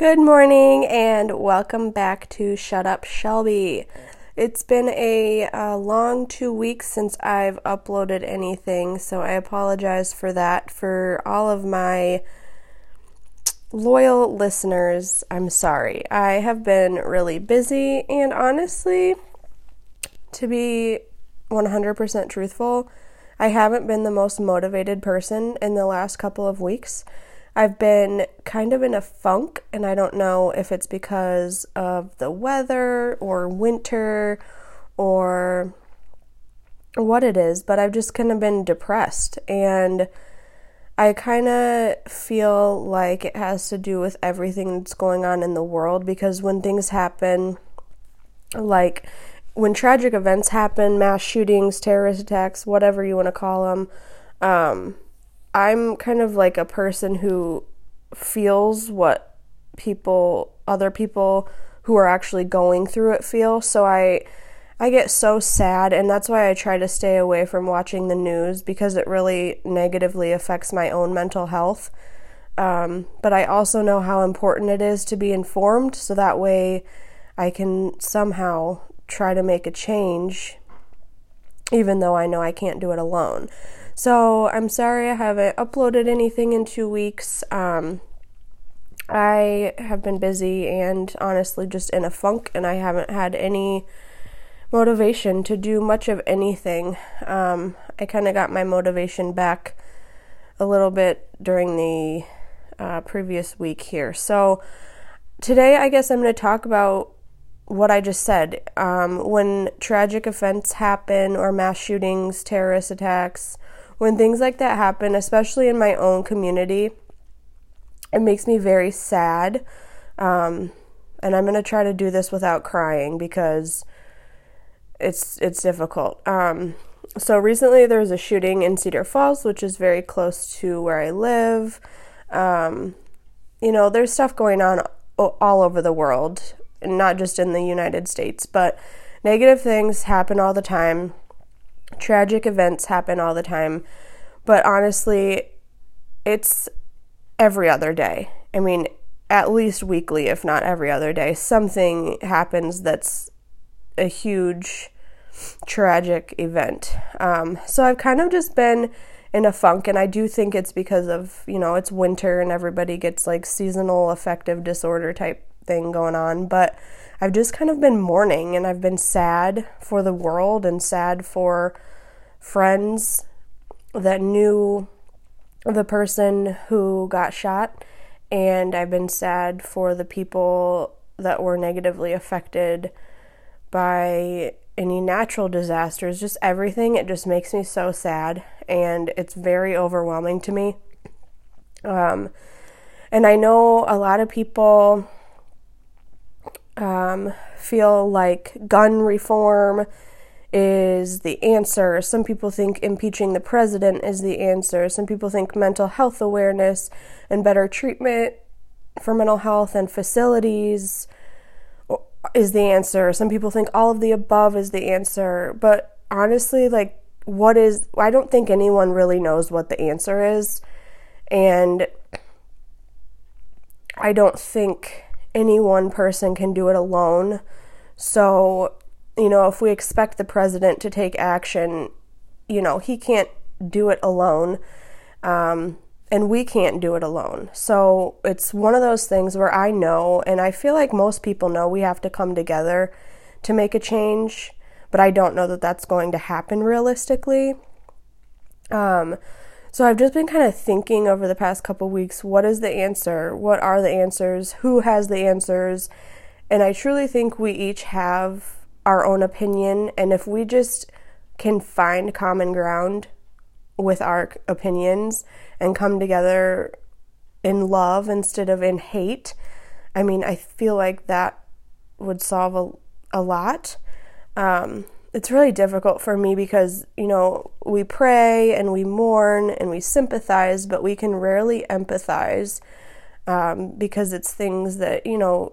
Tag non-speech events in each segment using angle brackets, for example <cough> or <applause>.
Good morning and welcome back to Shut Up Shelby. It's been a, a, long two weeks since I've uploaded anything, so I apologize for that. For all of my loyal listeners, I'm sorry. I have been really busy, and honestly, to be 100% truthful, I haven't been the most motivated person in the last couple of weeks. I've been kind of in a funk, and I don't know if it's because of the weather or winter or what it is, but I've just kind of been depressed. And I kind of feel like it has to do with everything that's going on in the world because when things happen, like when tragic events happen, mass shootings, terrorist attacks, whatever you want to call them, um, I'm kind of like a person who feels what people, other people who are actually going through it feel. So I I get so sad and that's why I try to stay away from watching the news because it really negatively affects my own mental health. Um, but I also know how important it is to be informed so that way I can somehow try to make a change even though I know I can't do it alone. So I'm sorry I haven't uploaded anything in two weeks. Um, I have been busy and honestly just in a funk, and I haven't had any motivation to do much of anything. Um, I kind of got my motivation back a little bit during the uh, previous week here. So today, I guess I'm going to talk about what I just said. Um, when tragic events happen, or mass shootings, terrorist attacks, when things like that happen, especially in my own community, it makes me very sad. Um, and I'm gonna try to do this without crying because it's it's difficult. Um, so recently there was a shooting in Cedar Falls, which is very close to where I live. Um, you know, there's stuff going on all over the world, not just in the United States, but negative things happen all the time tragic events happen all the time, but honestly, it's every other day. I mean, at least weekly, if not every other day, something happens that's a huge tragic event. Um, so I've kind of just been in a funk, and I do think it's because of, you know, it's winter and everybody gets like seasonal affective disorder type thing going on. But I've just kind of been mourning and I've been sad for the world and sad for friends that knew the person who got shot, and I've been sad for the people that were negatively affected by any natural disasters, just everything. It just makes me so sad, and it's very overwhelming to me. Um, and I know a lot of people um, feel like gun reform is the answer. Some people think impeaching the president is the answer. Some people think mental health awareness and better treatment for mental health and facilities is the answer. Some people think all of the above is the answer. But honestly, like, what is, I don't think anyone really knows what the answer is. And I don't think any one person can do it alone. So you know, if we expect the president to take action, you know, he can't do it alone. Um, and we can't do it alone. So it's one of those things where I know, and I feel like most people know, we have to come together to make a change, but I don't know that that's going to happen realistically. Um, so I've just been kind of thinking over the past couple weeks what is the answer? What are the answers? Who has the answers? And I truly think we each have our own opinion. And if we just can find common ground with our opinions and come together in love instead of in hate, I mean, I feel like that would solve a, a lot. Um, it's really difficult for me because, you know, we pray and we mourn and we sympathize, but we can rarely empathize um, because it's things that, you know,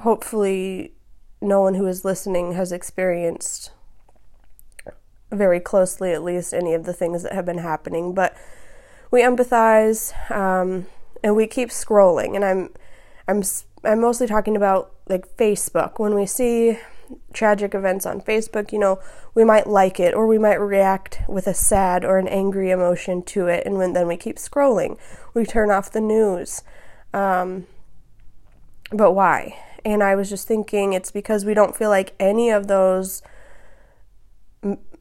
hopefully no one who is listening has experienced very closely, at least, any of the things that have been happening. But we empathize um, and we keep scrolling and I'm I'm I'm mostly talking about like Facebook when we see tragic events on Facebook, you know, we might like it or we might react with a sad or an angry emotion to it, and when, then we keep scrolling. We turn off the news. Um, but why? And I was just thinking it's because we don't feel like any of those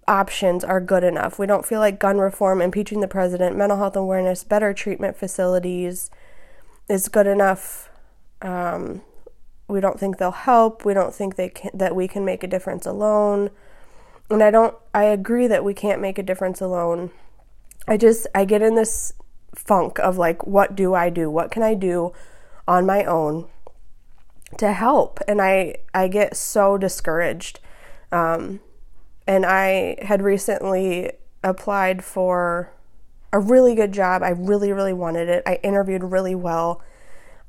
options are good enough. We don't feel like gun reform, impeaching the president, mental health awareness, better treatment facilities is good enough. Um, we don't think they'll help. We don't think they can, that we can make a difference alone. And I don't I agree that we can't make a difference alone. I just I get in this funk of like what do I do? What can I do on my own to help? And I I get so discouraged. Um, and I had recently applied for a really good job. I really really wanted it. I interviewed really well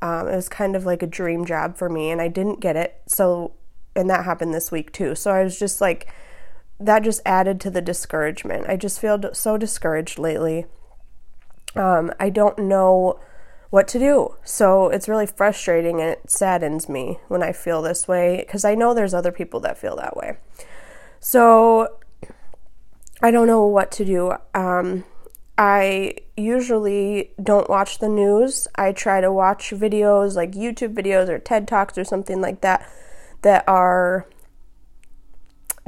um, it was kind of like a dream job for me, and I didn't get it. So, and that happened this week too. So I was just like, that just added to the discouragement. I just feel so discouraged lately. Um, I don't know what to do. So it's really frustrating and it saddens me when I feel this way because I know there's other people that feel that way. So I don't know what to do. Um, I usually don't watch the news. I try to watch videos like YouTube videos or TED Talks or something like that that are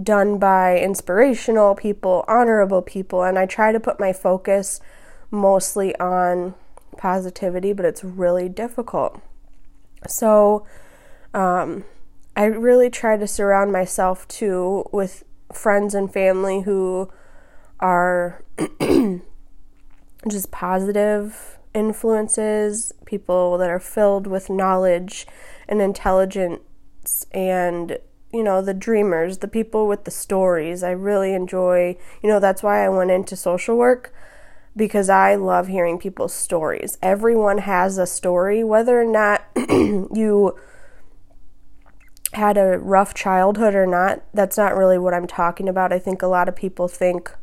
done by inspirational people, honorable people, and I try to put my focus mostly on positivity, but it's really difficult. So, um, I really try to surround myself too with friends and family who are <clears throat> just positive influences, people that are filled with knowledge and intelligence and you know the dreamers, the people with the stories. I really enjoy, you know, that's why I went into social work because I love hearing people's stories. Everyone has a story whether or not <clears throat> you had a rough childhood or not. That's not really what I'm talking about. I think a lot of people think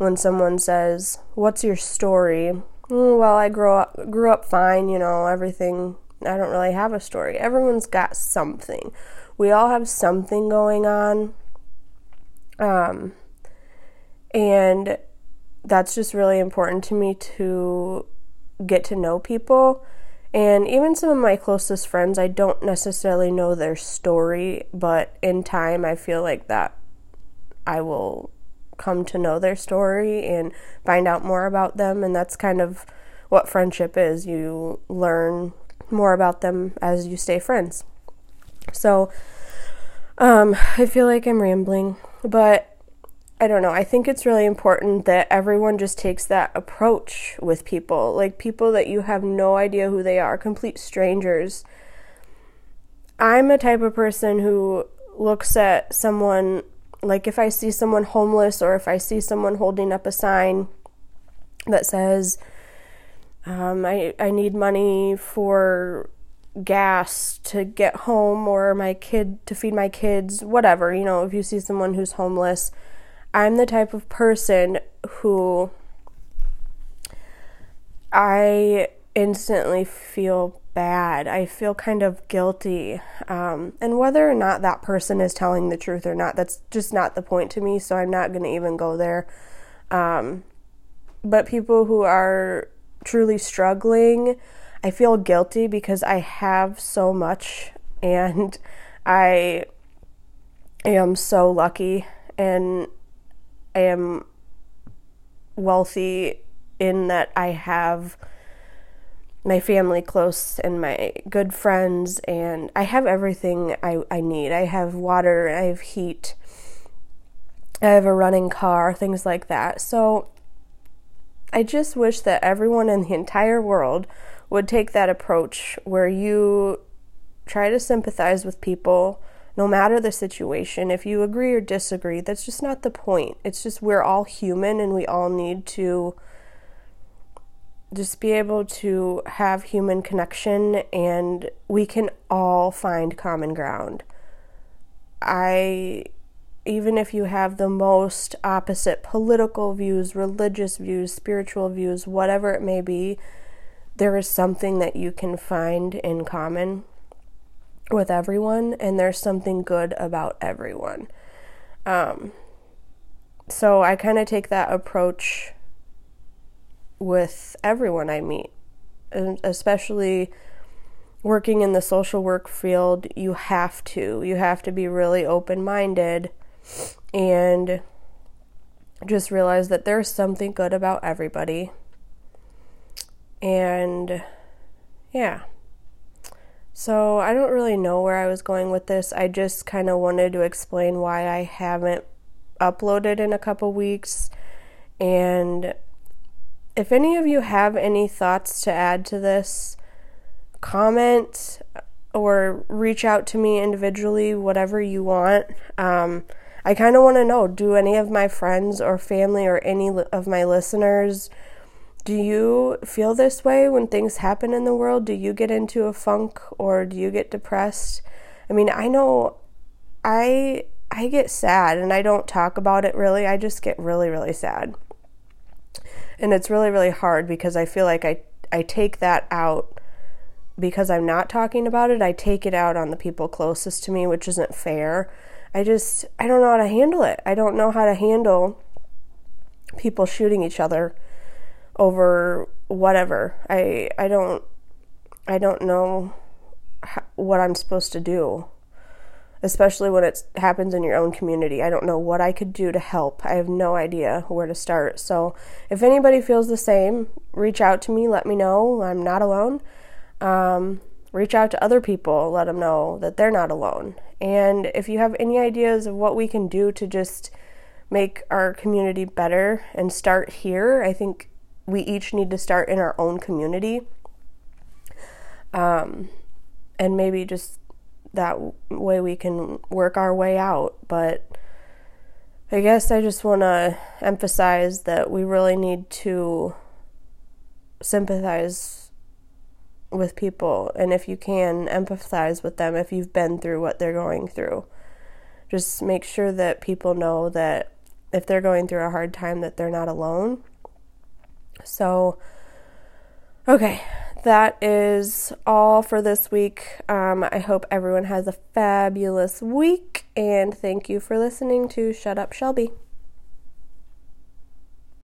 when someone says, "What's your story?" Mm, well, I grew up grew up fine, you know, everything. I don't really have a story. Everyone's got something. We all have something going on. Um and that's just really important to me to get to know people. And even some of my closest friends, I don't necessarily know their story, but in time, I feel like that I will come to know their story and find out more about them. And that's kind of what friendship is. You learn more about them as you stay friends. So um, I feel like I'm rambling, but I don't know. I think it's really important that everyone just takes that approach with people, like people that you have no idea who they are, complete strangers. I'm a type of person who looks at someone like if I see someone homeless or if I see someone holding up a sign that says, um, I, I need money for gas to get home or my kid to feed my kids, whatever, you know, if you see someone who's homeless, I'm the type of person who I instantly feel bad. I feel kind of guilty. Um, and whether or not that person is telling the truth or not, that's just not the point to me, so I'm not going to even go there. Um, but people who are truly struggling, I feel guilty because I have so much and <laughs> I am so lucky and I am wealthy in that I have my family close and my good friends and I have everything I, I need. I have water, I have heat, I have a running car, things like that. So I just wish that everyone in the entire world would take that approach where you try to sympathize with people no matter the situation. If you agree or disagree, that's just not the point. It's just we're all human and we all need to just be able to have human connection and we can all find common ground. I even if you have the most opposite political views, religious views, spiritual views, whatever it may be, there is something that you can find in common with everyone, and there's something good about everyone. Um, so I kind of take that approach with everyone I meet, especially working in the social work field. You have to, you have to be really open minded and just realize that there's something good about everybody. And yeah. So I don't really know where I was going with this. I just kind of wanted to explain why I haven't uploaded in a couple weeks. And if any of you have any thoughts to add to this, comment or reach out to me individually, whatever you want. Um, I kind of want to know do any of my friends or family or any of my listeners do you feel this way when things happen in the world? Do you get into a funk or do you get depressed? I mean, I know I I get sad and I don't talk about it really. I just get really really sad. And it's really really hard because I feel like I I take that out because I'm not talking about it. I take it out on the people closest to me, which isn't fair. I just I don't know how to handle it. I don't know how to handle people shooting each other over whatever. I I don't I don't know what I'm supposed to do. Especially when it happens in your own community. I don't know what I could do to help. I have no idea where to start. So, if anybody feels the same, reach out to me, let me know. I'm not alone. Um, reach out to other people, let them know that they're not alone. And if you have any ideas of what we can do to just make our community better and start here, I think we each need to start in our own community. Um, and maybe just that way we can work our way out. But I guess I just want to emphasize that we really need to sympathize with people. And if you can, empathize with them if you've been through what they're going through. Just make sure that people know that if they're going through a hard time, that they're not alone so, okay, that is all for this week. Um, I hope everyone has a fabulous week, and thank you for listening to Shut Up Shelby.